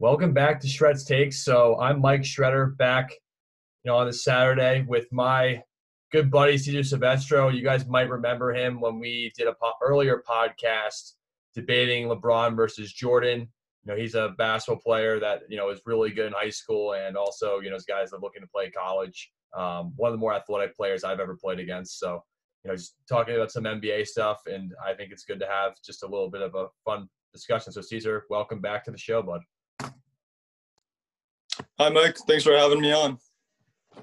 Welcome back to Shred's Takes. So I'm Mike Shredder back, you know, on this Saturday with my good buddy Cesar Silvestro. You guys might remember him when we did a po- earlier podcast debating LeBron versus Jordan. You know, he's a basketball player that you know is really good in high school, and also you know, is guys are looking to play college. Um, one of the more athletic players I've ever played against. So, you know, just talking about some NBA stuff, and I think it's good to have just a little bit of a fun discussion. So, Caesar, welcome back to the show, bud. Hi, Mike. Thanks for having me on.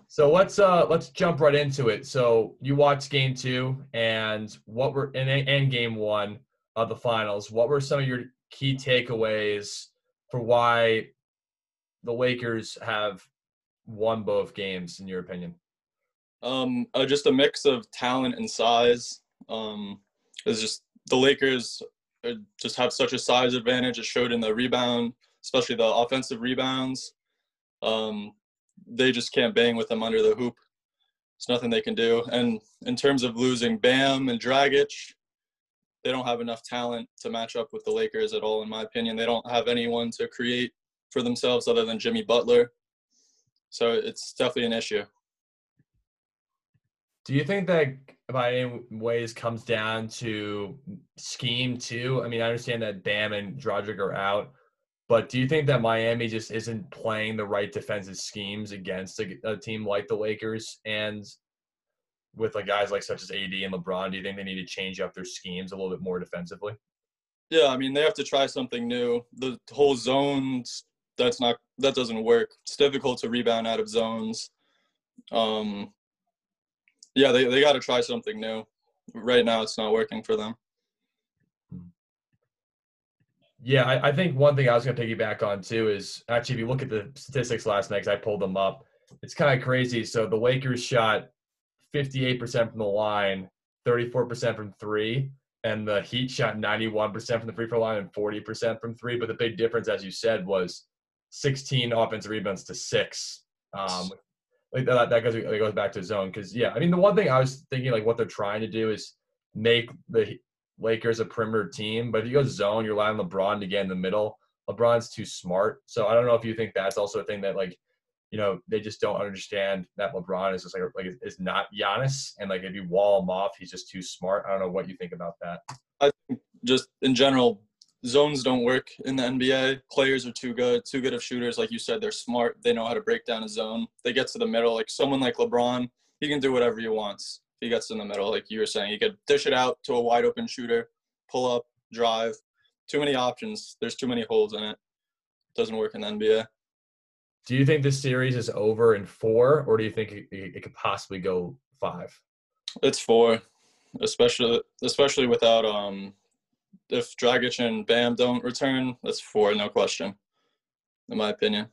So let's uh let's jump right into it. So you watched game two, and what were and, and game one of the finals. What were some of your key takeaways for why the Lakers have won both games, in your opinion? Um, uh, just a mix of talent and size. Um, it's just the Lakers uh, just have such a size advantage. It showed in the rebound, especially the offensive rebounds. Um, they just can't bang with them under the hoop. There's nothing they can do. And in terms of losing Bam and Dragic, they don't have enough talent to match up with the Lakers at all, in my opinion. They don't have anyone to create for themselves other than Jimmy Butler. So it's definitely an issue. Do you think that by any ways comes down to scheme too? I mean, I understand that Bam and Dragic are out, but do you think that Miami just isn't playing the right defensive schemes against a, a team like the Lakers and with like guys like such as AD and LeBron? Do you think they need to change up their schemes a little bit more defensively? Yeah, I mean they have to try something new. The whole zones that's not that doesn't work. It's difficult to rebound out of zones. Um, yeah, they they got to try something new. Right now, it's not working for them. Yeah, I, I, think one thing I was going to piggyback on too is actually if you look at the statistics last night, I pulled them up, it's kind of crazy. So the Lakers shot 58% from the line, 34% from three, and the Heat shot 91% from the free throw line and 40% from three. But the big difference, as you said, was 16 offensive rebounds to six. Um, like that, that goes that goes back to zone because yeah, I mean the one thing I was thinking like what they're trying to do is make the Lakers a perimeter team, but if you go zone, you're allowing LeBron to get in the middle. LeBron's too smart. So I don't know if you think that's also a thing that like, you know, they just don't understand that LeBron is just like like is not Giannis, and like if you wall him off, he's just too smart. I don't know what you think about that. I think just in general, zones don't work in the NBA. Players are too good, too good of shooters. Like you said, they're smart. They know how to break down a zone. They get to the middle. Like someone like LeBron, he can do whatever he wants he gets in the middle, like you were saying, he could dish it out to a wide open shooter, pull up, drive. Too many options. There's too many holes in it. Doesn't work in the NBA. Do you think this series is over in four, or do you think it, it could possibly go five? It's four, especially especially without um, if Dragic and Bam don't return, that's four, no question, in my opinion.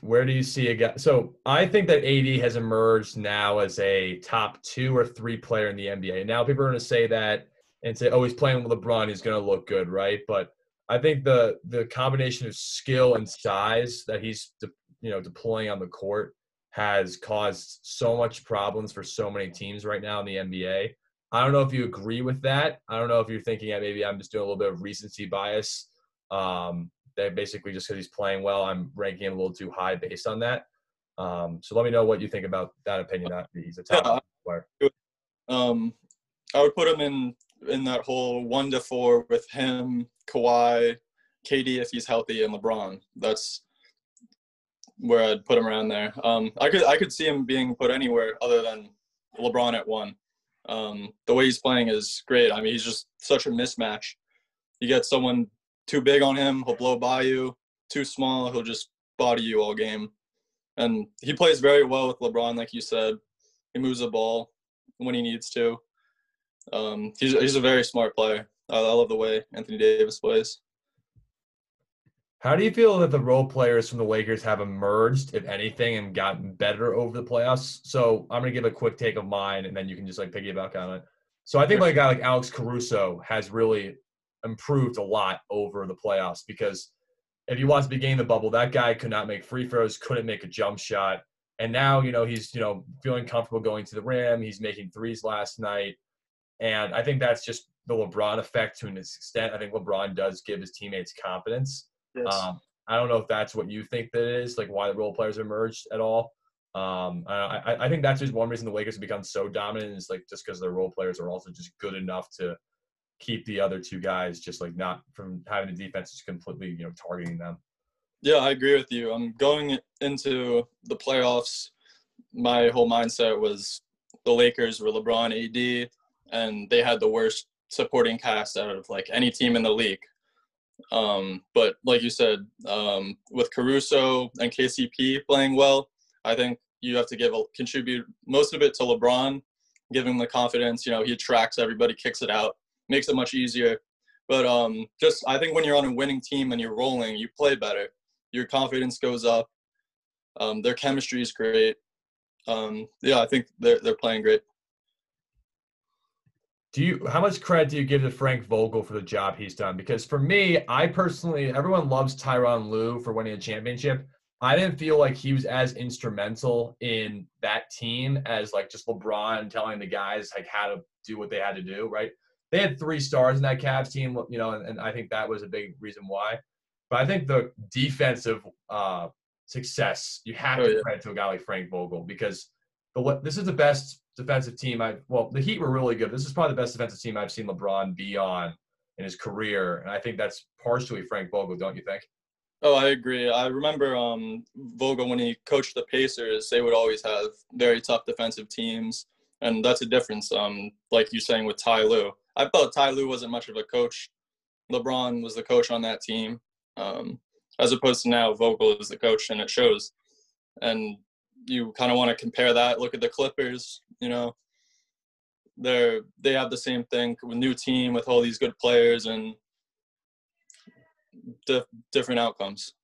Where do you see a guy? So I think that AD has emerged now as a top two or three player in the NBA. Now people are going to say that and say, "Oh, he's playing with LeBron. He's going to look good, right?" But I think the the combination of skill and size that he's de- you know deploying on the court has caused so much problems for so many teams right now in the NBA. I don't know if you agree with that. I don't know if you're thinking that maybe I'm just doing a little bit of recency bias. Um, that basically just because he's playing well, I'm ranking him a little too high based on that. Um, so let me know what you think about that opinion. That he's a top yeah, player. Um, I would put him in in that whole one to four with him, Kawhi, KD if he's healthy, and LeBron. That's where I'd put him around there. Um, I could I could see him being put anywhere other than LeBron at one. Um, the way he's playing is great. I mean, he's just such a mismatch. You get someone too big on him, he'll blow by you. Too small, he'll just body you all game. And he plays very well with LeBron, like you said. He moves the ball when he needs to. Um, he's he's a very smart player. I, I love the way Anthony Davis plays. How do you feel that the role players from the Lakers have emerged, if anything, and gotten better over the playoffs? So I'm gonna give a quick take of mine, and then you can just like piggyback on it. So I think like a guy like Alex Caruso has really improved a lot over the playoffs because if you watch the beginning of the bubble, that guy could not make free throws, couldn't make a jump shot. And now, you know, he's, you know, feeling comfortable going to the rim. He's making threes last night. And I think that's just the LeBron effect to an extent. I think LeBron does give his teammates confidence. Yes. Um, I don't know if that's what you think that is, like why the role players emerged at all. Um, I, I think that's just one reason the Lakers have become so dominant is like just because their role players are also just good enough to keep the other two guys just like not from having the defense just completely you know targeting them. Yeah, I agree with you. I'm going into the playoffs. My whole mindset was the Lakers were LeBron, AD, and they had the worst supporting cast out of like any team in the league. Um, but like you said, um, with Caruso and KCP playing well, I think you have to give a, contribute most of it to LeBron, give him the confidence. You know, he attracts everybody, kicks it out, makes it much easier. But um, just I think when you're on a winning team and you're rolling, you play better. Your confidence goes up. Um, their chemistry is great. Um, yeah, I think they're they're playing great. Do you how much credit do you give to Frank Vogel for the job he's done? Because for me, I personally, everyone loves Tyronn Lue for winning a championship. I didn't feel like he was as instrumental in that team as like just LeBron telling the guys like how to do what they had to do, right? They had three stars in that Cavs team, you know, and, and I think that was a big reason why. But I think the defensive uh, success you have oh, to yeah. credit to a guy like Frank Vogel because the this is the best defensive team I well the Heat were really good. This is probably the best defensive team I've seen LeBron be on in his career, and I think that's partially Frank Vogel, don't you think? Oh, I agree. I remember um, Vogel when he coached the Pacers. They would always have very tough defensive teams, and that's a difference. Um, like you're saying with Ty Lue, I felt Ty Lue wasn't much of a coach. LeBron was the coach on that team, um, as opposed to now Vogel is the coach, and it shows. And you kind of want to compare that. Look at the Clippers. You know, they're they have the same thing with new team with all these good players and dif- different outcomes.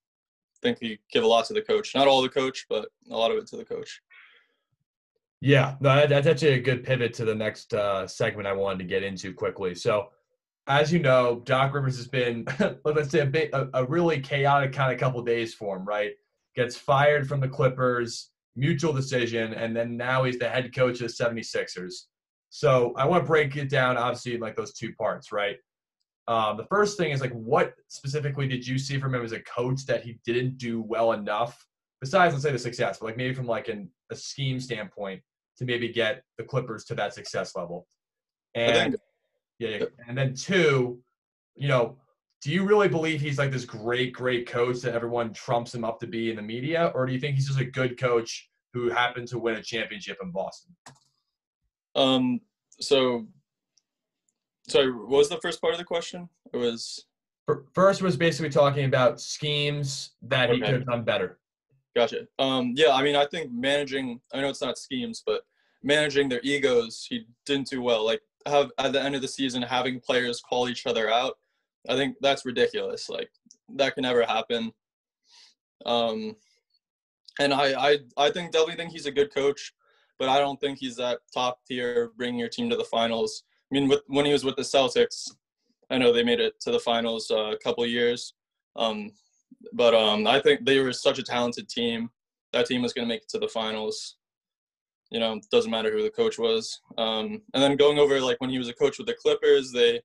I think you give a lot to the coach. Not all the coach, but a lot of it to the coach. Yeah, no, that's actually a good pivot to the next uh, segment I wanted to get into quickly. So, as you know, Doc Rivers has been, let's say, a, bit, a, a really chaotic kind of couple days for him, right? Gets fired from the Clippers, mutual decision, and then now he's the head coach of the 76ers. So, I want to break it down, obviously, in like those two parts, right? Um, the first thing is like, what specifically did you see from him as a coach that he didn't do well enough? Besides, let's say the success, but like maybe from like an, a scheme standpoint to maybe get the Clippers to that success level. And yeah, and then two, you know, do you really believe he's like this great, great coach that everyone trumps him up to be in the media, or do you think he's just a good coach who happened to win a championship in Boston? Um. So Sorry, what was the first part of the question? It was first was basically talking about schemes that okay. he could have done better. Gotcha. Um, yeah, I mean, I think managing. I know it's not schemes, but managing their egos, he didn't do well. Like have at the end of the season, having players call each other out. I think that's ridiculous. Like that can never happen. Um, and I, I, I think definitely think he's a good coach, but I don't think he's that top tier, bringing your team to the finals. I mean, with, when he was with the Celtics, I know they made it to the finals uh, a couple years. Um, but um, I think they were such a talented team. That team was going to make it to the finals. You know, doesn't matter who the coach was. Um, and then going over like when he was a coach with the Clippers, they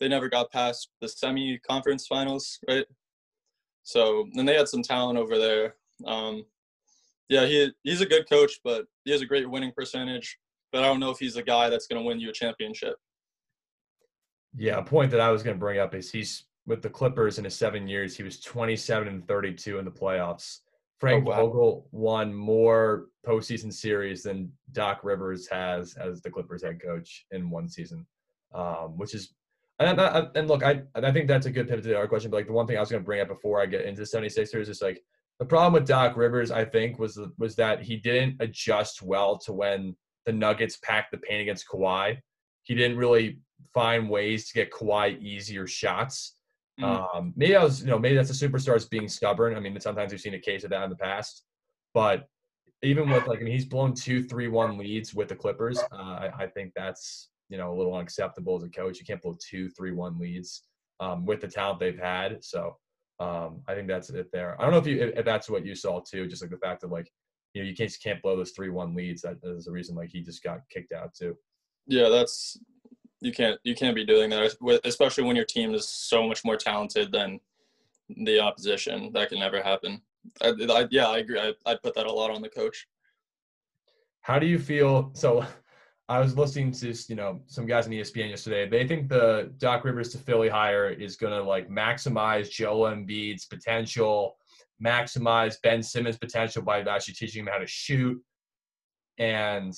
they never got past the semi-conference finals, right? So then they had some talent over there. Um, yeah, he he's a good coach, but he has a great winning percentage but I don't know if he's a guy that's going to win you a championship. Yeah, a point that I was going to bring up is he's with the Clippers in his seven years, he was 27 and 32 in the playoffs. Frank oh, wow. Vogel won more postseason series than Doc Rivers has as the Clippers head coach in one season, um, which is and, I, and look, I I think that's a good pivot to our question. But like the one thing I was going to bring up before I get into the 76ers is like the problem with Doc Rivers, I think, was was that he didn't adjust well to when the Nuggets packed the paint against Kawhi. He didn't really find ways to get Kawhi easier shots. Mm. Um, maybe I was, you know, maybe that's the superstars being stubborn. I mean, sometimes we've seen a case of that in the past, but even with like, I mean, he's blown two, three, one leads with the Clippers. Uh, I, I, think that's you know a little unacceptable as a coach. You can't blow two, three, one leads um, with the talent they've had. So um, I think that's it there. I don't know if you if, if that's what you saw too, just like the fact that like you know you can't can't blow those three one leads. That is the reason like he just got kicked out too. Yeah, that's you can't you can't be doing that, especially when your team is so much more talented than the opposition. That can never happen. I, I, yeah, I agree. I, I'd put that a lot on the coach. How do you feel? So, I was listening to you know some guys on ESPN yesterday. They think the Doc Rivers to Philly hire is going to like maximize Joel Embiid's potential, maximize Ben Simmons' potential by actually teaching him how to shoot. And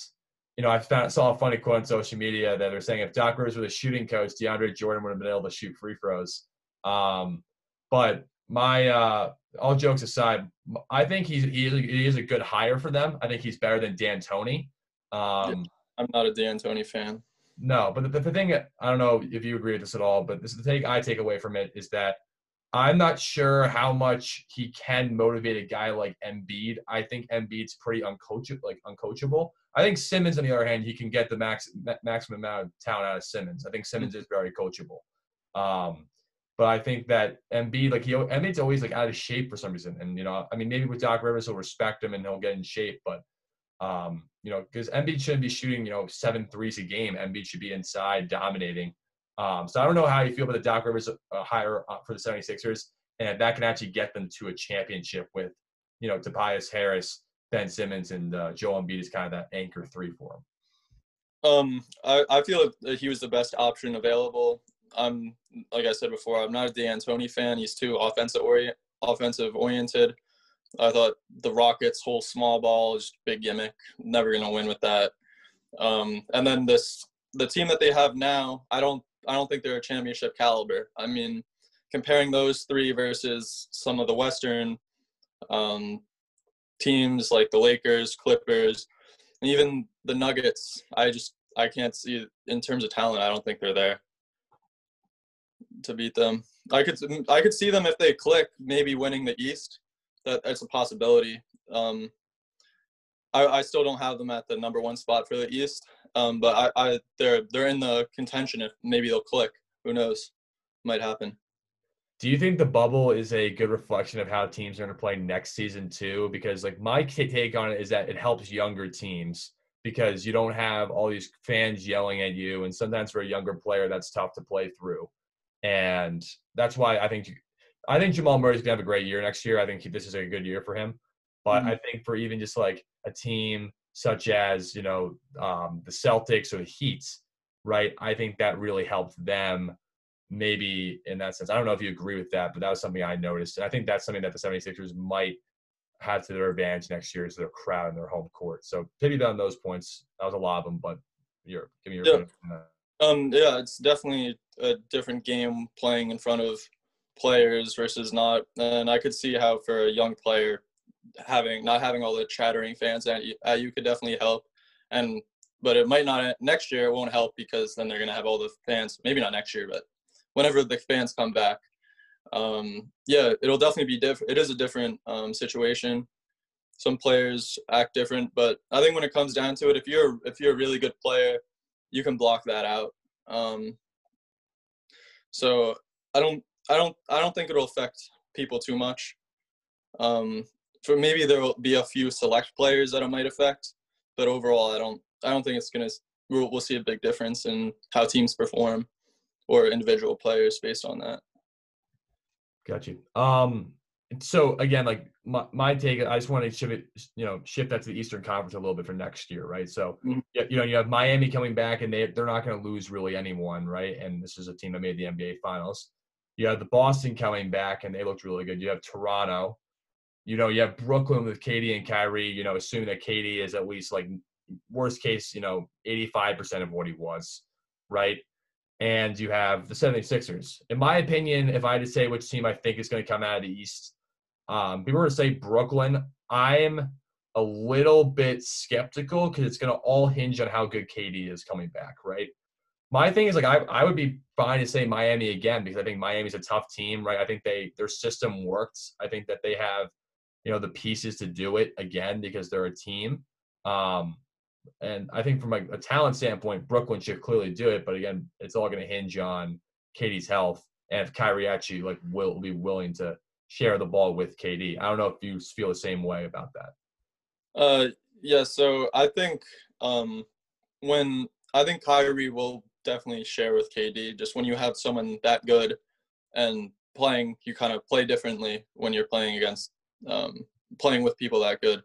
you know, I found saw a funny quote on social media that they're saying if Doc Rivers was a shooting coach, DeAndre Jordan would have been able to shoot free throws. Um, but my uh, all jokes aside, I think he's he, he is a good hire for them. I think he's better than D'Antoni. Um, I'm not a D'Antoni fan. No, but the, the thing I don't know if you agree with this at all, but this is the thing I take away from it is that I'm not sure how much he can motivate a guy like Embiid. I think Embiid's pretty uncoachable, like uncoachable. I think Simmons, on the other hand, he can get the max maximum amount of talent out of Simmons. I think Simmons is very coachable. Um, but I think that Embiid, like he, Embiid's always like out of shape for some reason. And you know, I mean, maybe with Doc Rivers, he'll respect him and he'll get in shape. But um, you know, because Embiid shouldn't be shooting, you know, seven threes a game. Embiid should be inside dominating. Um, so I don't know how you feel about the Doc Rivers uh, hire uh, for the 76ers, and that can actually get them to a championship with, you know, Tobias Harris, Ben Simmons, and uh, Joel Embiid is kind of that anchor three for him. Um, I, I feel that he was the best option available. I'm like I said before, I'm not a D'Antoni fan. He's too offensive orient, offensive oriented. I thought the Rockets' whole small ball is big gimmick. Never gonna win with that. Um, and then this the team that they have now, I don't I don't think they're a championship caliber. I mean, comparing those three versus some of the Western um, teams like the Lakers, Clippers, and even the Nuggets, I just I can't see in terms of talent. I don't think they're there to beat them. I could I could see them if they click, maybe winning the East. That that's a possibility. Um, I, I still don't have them at the number one spot for the East, um, but I, I they're they're in the contention. If maybe they'll click, who knows? Might happen. Do you think the bubble is a good reflection of how teams are going to play next season too? Because like my take on it is that it helps younger teams because you don't have all these fans yelling at you, and sometimes for a younger player that's tough to play through and that's why I think I think Jamal Murray's gonna have a great year next year. I think this is a good year for him. But mm-hmm. I think for even just like a team such as you know um, the Celtics or the Heats, right? I think that really helped them. Maybe in that sense, I don't know if you agree with that, but that was something I noticed, and I think that's something that the 76ers might have to their advantage next year is their crowd and their home court. So pity on those points. That was a lot of them, but you're give me your yeah. Um, yeah, it's definitely a different game playing in front of players versus not. And I could see how for a young player, having not having all the chattering fans at you, at you could definitely help. And but it might not next year. It won't help because then they're gonna have all the fans. Maybe not next year, but whenever the fans come back, um, yeah, it'll definitely be different. It is a different um, situation. Some players act different, but I think when it comes down to it, if you're if you're a really good player you can block that out. Um, so I don't, I don't, I don't think it'll affect people too much. Um, for maybe there will be a few select players that it might affect, but overall, I don't, I don't think it's gonna. We'll, we'll see a big difference in how teams perform or individual players based on that. Got you. Um, so again, like my, my take, I just want to shift it, you know, shift that to the Eastern Conference a little bit for next year, right? So, mm-hmm. you know, you have Miami coming back, and they they're not going to lose really anyone, right? And this is a team that made the NBA Finals. You have the Boston coming back, and they looked really good. You have Toronto. You know, you have Brooklyn with KD and Kyrie. You know, assuming that KD is at least like worst case, you know, 85% of what he was, right? And you have the 76ers. In my opinion, if I had to say which team I think is going to come out of the East, um, people were to say Brooklyn. I'm a little bit skeptical because it's going to all hinge on how good KD is coming back, right? My thing is like I, I would be fine to say Miami again because I think Miami's a tough team, right? I think they their system works. I think that they have, you know, the pieces to do it again because they're a team. Um, and I think from a, a talent standpoint, Brooklyn should clearly do it. But again, it's all going to hinge on KD's health and if Kyrie actually like will be willing to share the ball with KD. I don't know if you feel the same way about that. Uh, yeah. So I think um, when I think Kyrie will definitely share with KD. Just when you have someone that good and playing, you kind of play differently when you're playing against um, playing with people that good.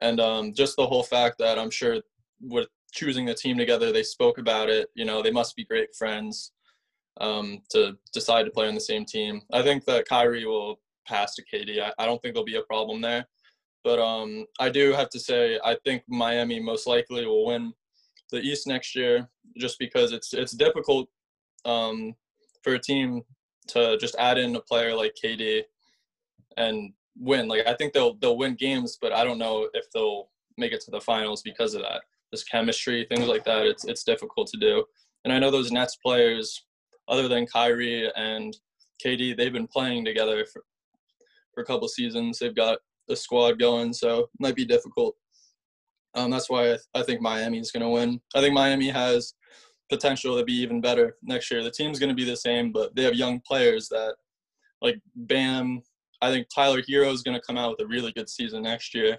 And um, just the whole fact that I'm sure with choosing the team together, they spoke about it. You know, they must be great friends um, to decide to play on the same team. I think that Kyrie will pass to KD. I, I don't think there'll be a problem there. But um, I do have to say, I think Miami most likely will win the East next year, just because it's it's difficult um, for a team to just add in a player like KD and win. Like I think they'll they'll win games, but I don't know if they'll make it to the finals because of that. This chemistry, things like that. It's it's difficult to do. And I know those Nets players, other than Kyrie and KD, they've been playing together for, for a couple seasons. They've got the squad going, so it might be difficult. Um, that's why I, I think Miami is going to win. I think Miami has potential to be even better next year. The team's going to be the same, but they have young players that, like Bam. I think Tyler Herro is going to come out with a really good season next year.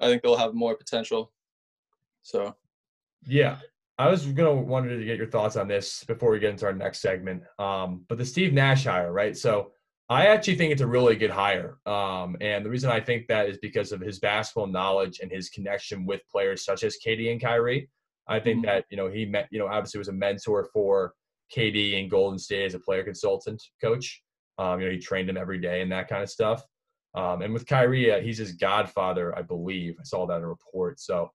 I think they'll have more potential. So, yeah, I was gonna wanted to get your thoughts on this before we get into our next segment. Um, but the Steve Nash hire, right? So I actually think it's a really good hire. Um, and the reason I think that is because of his basketball knowledge and his connection with players such as KD and Kyrie. I think mm-hmm. that, you know, he met, you know, obviously was a mentor for KD in Golden State as a player consultant coach. Um, you know, he trained him every day and that kind of stuff. Um, and with Kyrie, uh, he's his godfather, I believe. I saw that in a report. So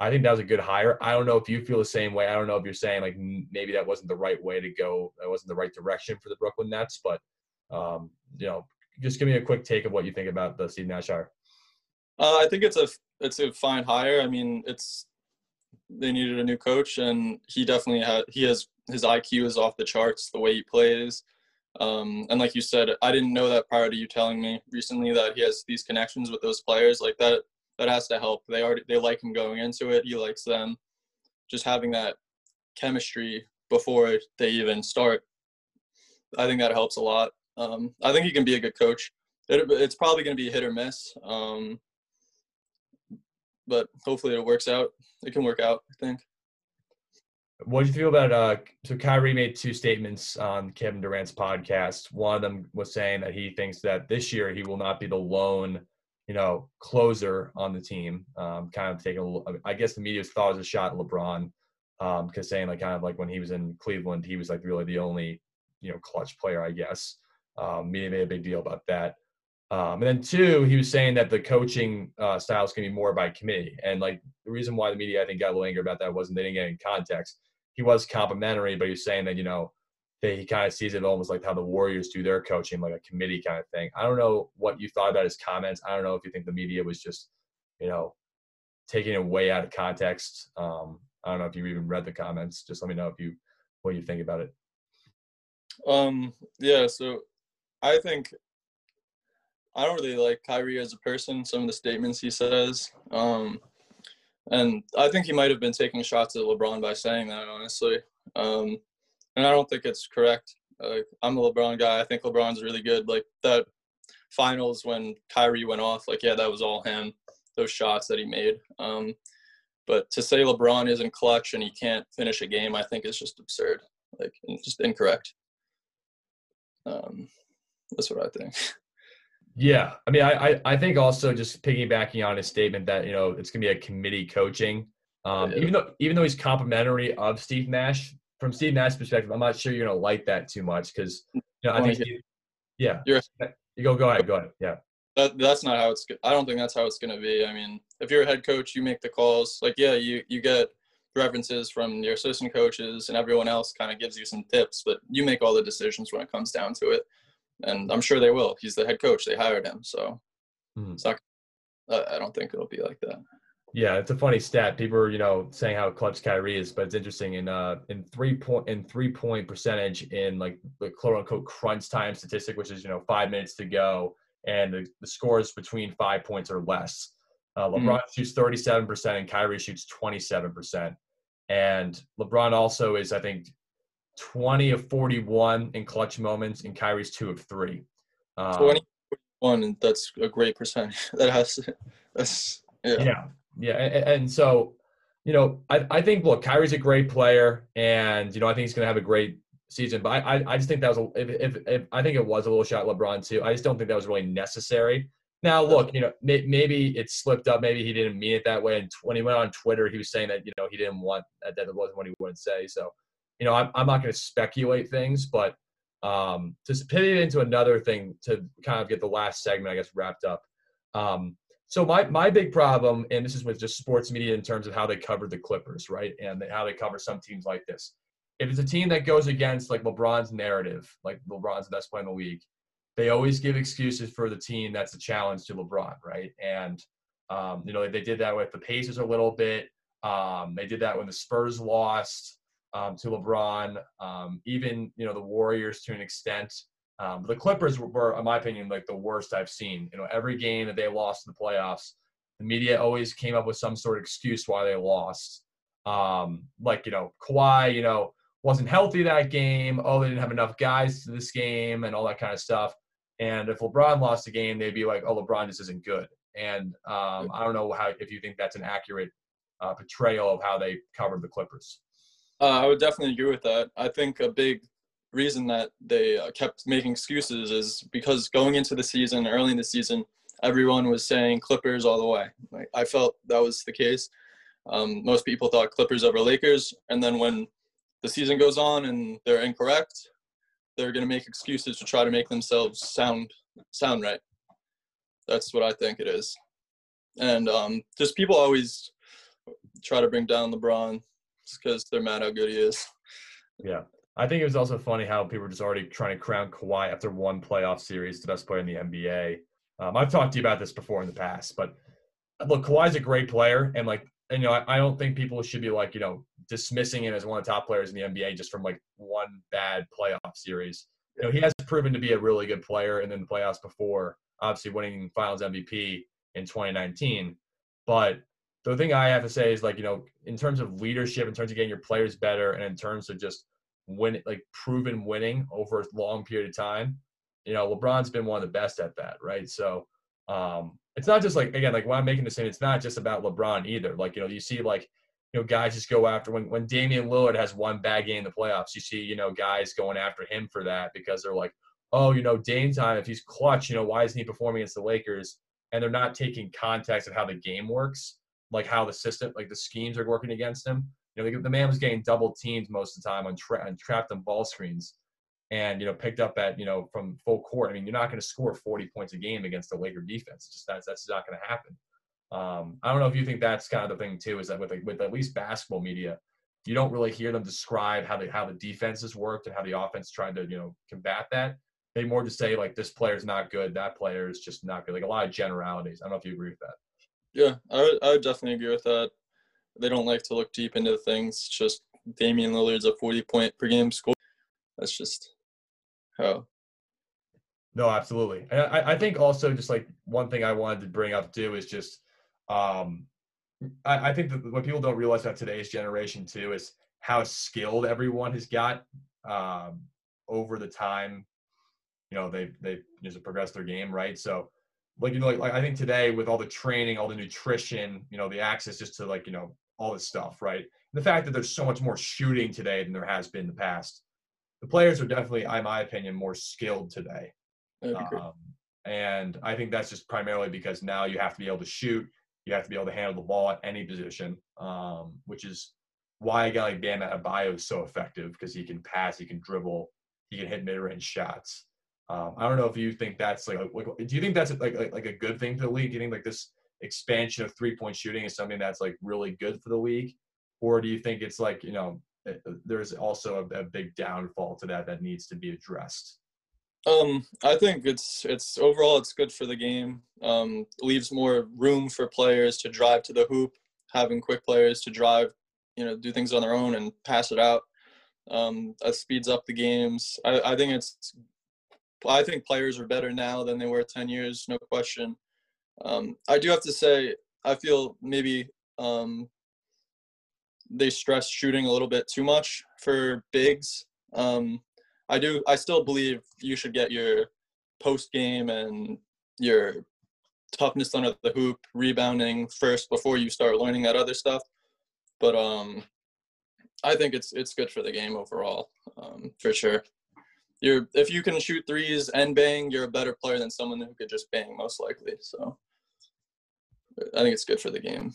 I think that was a good hire. I don't know if you feel the same way. I don't know if you're saying like maybe that wasn't the right way to go. That wasn't the right direction for the Brooklyn Nets. But um, you know, just give me a quick take of what you think about the Steve Nash hire. Uh, I think it's a it's a fine hire. I mean, it's they needed a new coach, and he definitely had he has his IQ is off the charts. The way he plays, um, and like you said, I didn't know that prior to you telling me recently that he has these connections with those players. Like that, that has to help. They already they like him going into it. He likes them. Just having that chemistry before they even start, I think that helps a lot. Um, I think he can be a good coach. It, it's probably going to be a hit or miss, um, but hopefully it works out. It can work out, I think. What do you feel about uh so Kyrie made two statements on Kevin Durant's podcast. One of them was saying that he thinks that this year he will not be the lone, you know, closer on the team. Um, kind of taking a I guess the media thought it was a shot at LeBron. Um, because saying like kind of like when he was in Cleveland, he was like really the only, you know, clutch player, I guess. Um, media made a big deal about that. Um, and then two, he was saying that the coaching uh, style is going to be more by committee. And like the reason why the media I think got a little angry about that wasn't they didn't get in context he was complimentary, but he was saying that you know that he kind of sees it almost like how the Warriors do their coaching, like a committee kind of thing. I don't know what you thought about his comments. I don't know if you think the media was just you know taking it way out of context. Um, I don't know if you even read the comments. Just let me know if you what you think about it. Um. Yeah. So I think I don't really like Kyrie as a person. Some of the statements he says. Um and I think he might have been taking shots at LeBron by saying that, honestly. Um, and I don't think it's correct. Uh, I'm a LeBron guy. I think LeBron's really good. Like that finals when Kyrie went off, like yeah, that was all him. Those shots that he made. Um, but to say LeBron isn't clutch and he can't finish a game, I think is just absurd. Like just incorrect. Um, that's what I think. Yeah, I mean, I, I think also just piggybacking on his statement that you know it's gonna be a committee coaching. Um, yeah. Even though even though he's complimentary of Steve Nash, from Steve Nash's perspective, I'm not sure you're gonna like that too much because you know I think yeah. You're, you go go ahead go ahead yeah. That, that's not how it's. I don't think that's how it's gonna be. I mean, if you're a head coach, you make the calls. Like yeah, you you get references from your assistant coaches and everyone else kind of gives you some tips, but you make all the decisions when it comes down to it and I'm sure they will. He's the head coach; they hired him, so mm-hmm. it's not, I don't think it'll be like that. Yeah, it's a funny stat. People are, you know, saying how clutch Kyrie is, but it's interesting in uh in three point in three point percentage in like the quote unquote crunch time statistic, which is you know five minutes to go, and the, the scores between five points or less. Uh, LeBron mm-hmm. shoots thirty seven percent, and Kyrie shoots twenty seven percent. And LeBron also is, I think, 20 of 41 in clutch moments, and Kyrie's two of three. Um, 21, that's a great percentage. That has that's Yeah, yeah, yeah. And, and, so, you know, I, I think look, Kyrie's a great player, and you know, I think he's going to have a great season. But I, I, I just think that was a, if, if, if I think it was a little shot LeBron too. I just don't think that was really necessary. Now, look, you know, may, maybe it slipped up. Maybe he didn't mean it that way. And when he went on Twitter, he was saying that you know he didn't want that. That wasn't what he would say. So, you know, I'm I'm not going to speculate things, but um, to pivot into another thing to kind of get the last segment, I guess, wrapped up. Um, so my my big problem, and this is with just sports media in terms of how they cover the Clippers, right, and how they cover some teams like this. If it's a team that goes against like LeBron's narrative, like LeBron's the best player in the league, they always give excuses for the team that's a challenge to LeBron, right? And um, you know they did that with the Pacers a little bit. Um, they did that when the Spurs lost um, to LeBron. Um, even you know the Warriors to an extent. Um, the Clippers were, in my opinion, like the worst I've seen. You know, every game that they lost in the playoffs, the media always came up with some sort of excuse why they lost. Um, like you know, Kawhi, you know, wasn't healthy that game. Oh, they didn't have enough guys to this game, and all that kind of stuff. And if LeBron lost a game, they'd be like, "Oh, LeBron just isn't good." And um, I don't know how if you think that's an accurate uh, portrayal of how they covered the Clippers. Uh, I would definitely agree with that. I think a big reason that they uh, kept making excuses is because going into the season, early in the season, everyone was saying Clippers all the way. Like, I felt that was the case. Um, most people thought Clippers over Lakers, and then when the season goes on and they're incorrect, they're going to make excuses to try to make themselves sound sound right. That's what I think it is. And um, just people always try to bring down LeBron because they're mad how good he is. Yeah. I think it was also funny how people were just already trying to crown Kawhi after one playoff series the best player in the NBA. Um, I've talked to you about this before in the past, but look, Kawhi's a great player, and like, and, you know, I, I, don't think people should be like, you know, dismissing him as one of the top players in the NBA just from like one bad playoff series. You know, he has proven to be a really good player, and then the playoffs before, obviously winning Finals MVP in 2019. But the thing I have to say is like, you know, in terms of leadership, in terms of getting your players better, and in terms of just win like proven winning over a long period of time, you know, LeBron's been one of the best at that, right? So um it's not just like again, like when I'm making the same, it's not just about LeBron either. Like, you know, you see like you know, guys just go after when when Damian Lillard has one bad game in the playoffs, you see, you know, guys going after him for that because they're like, oh, you know, Dame time, if he's clutch, you know, why isn't he performing against the Lakers? And they're not taking context of how the game works, like how the system, like the schemes are working against him. You know, the man was getting double teamed most of the time on, tra- on trapped on ball screens, and you know, picked up at you know from full court. I mean, you're not going to score 40 points a game against the Laker defense. Just that's that's not going to happen. Um, I don't know if you think that's kind of the thing too. Is that with with at least basketball media, you don't really hear them describe how the how the defenses worked and how the offense tried to you know combat that. They more just say like this player's not good, that player is just not good. Like a lot of generalities. I don't know if you agree with that. Yeah, I would, I would definitely agree with that they don't like to look deep into things. It's just Damian Lillard's a 40 point per game score. That's just how. No, absolutely. And I, I think also just like one thing I wanted to bring up too is just um I, I think that what people don't realize about today's generation too is how skilled everyone has got um over the time you know they've they've just progressed their game right so like you know like, like, i think today with all the training all the nutrition you know the access just to like you know all this stuff, right? The fact that there's so much more shooting today than there has been in the past. The players are definitely, in my opinion, more skilled today. Um, and I think that's just primarily because now you have to be able to shoot, you have to be able to handle the ball at any position, um, which is why a guy like Bam Adebayo is so effective because he can pass, he can dribble, he can hit mid-range shots. Um, I don't know if you think that's like, like, do you think that's like, like like a good thing for the league? Do you think like this expansion of three point shooting is something that's like really good for the league, or do you think it's like you know eh, eh, there's also a, a big downfall to that that needs to be addressed? Um, I think it's it's overall it's good for the game. Um, leaves more room for players to drive to the hoop, having quick players to drive, you know, do things on their own and pass it out. Um, that speeds up the games. I, I think it's I think players are better now than they were 10 years, no question. Um, I do have to say, I feel maybe um, they stress shooting a little bit too much for bigs. Um, I do. I still believe you should get your post game and your toughness under the hoop, rebounding first before you start learning that other stuff. But um, I think it's it's good for the game overall, um, for sure. You're if you can shoot threes and bang, you're a better player than someone who could just bang, most likely. So I think it's good for the game.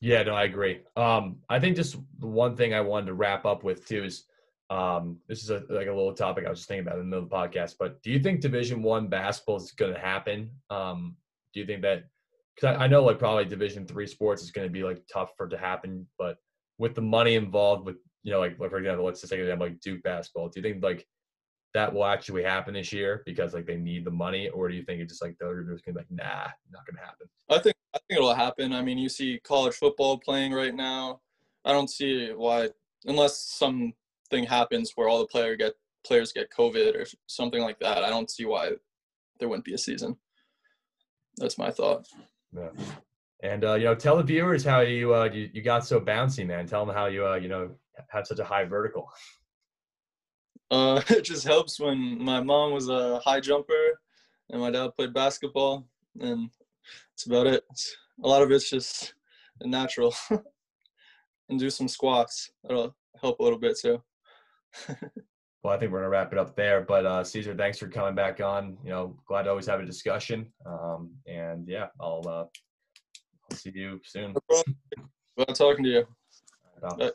Yeah, no, I agree. Um, I think just the one thing I wanted to wrap up with too is um, this is a, like a little topic I was just thinking about in the middle of the podcast. But do you think Division One basketball is going to happen? Um, do you think that? Because I, I, know like probably Division Three sports is going to be like tough for it to happen, but with the money involved, with you know like, like for example, let's just take example like Duke basketball. Do you think like that will actually happen this year because like they need the money, or do you think it's just like they're just gonna be like, nah, not gonna happen? I think I think it'll happen. I mean, you see college football playing right now. I don't see why, unless something happens where all the player get players get COVID or something like that. I don't see why there wouldn't be a season. That's my thought. Yeah. And uh, you know, tell the viewers how you uh, you, you got so bouncy, man. Tell them how you uh, you know have such a high vertical. Uh, it just helps when my mom was a high jumper and my dad played basketball, and that's about it. It's, a lot of it's just natural. and do some squats. That'll help a little bit too. well, I think we're gonna wrap it up there. But uh, Caesar, thanks for coming back on. You know, glad to always have a discussion. Um, and yeah, I'll uh, I'll see you soon. No Glad talking to you. Bye.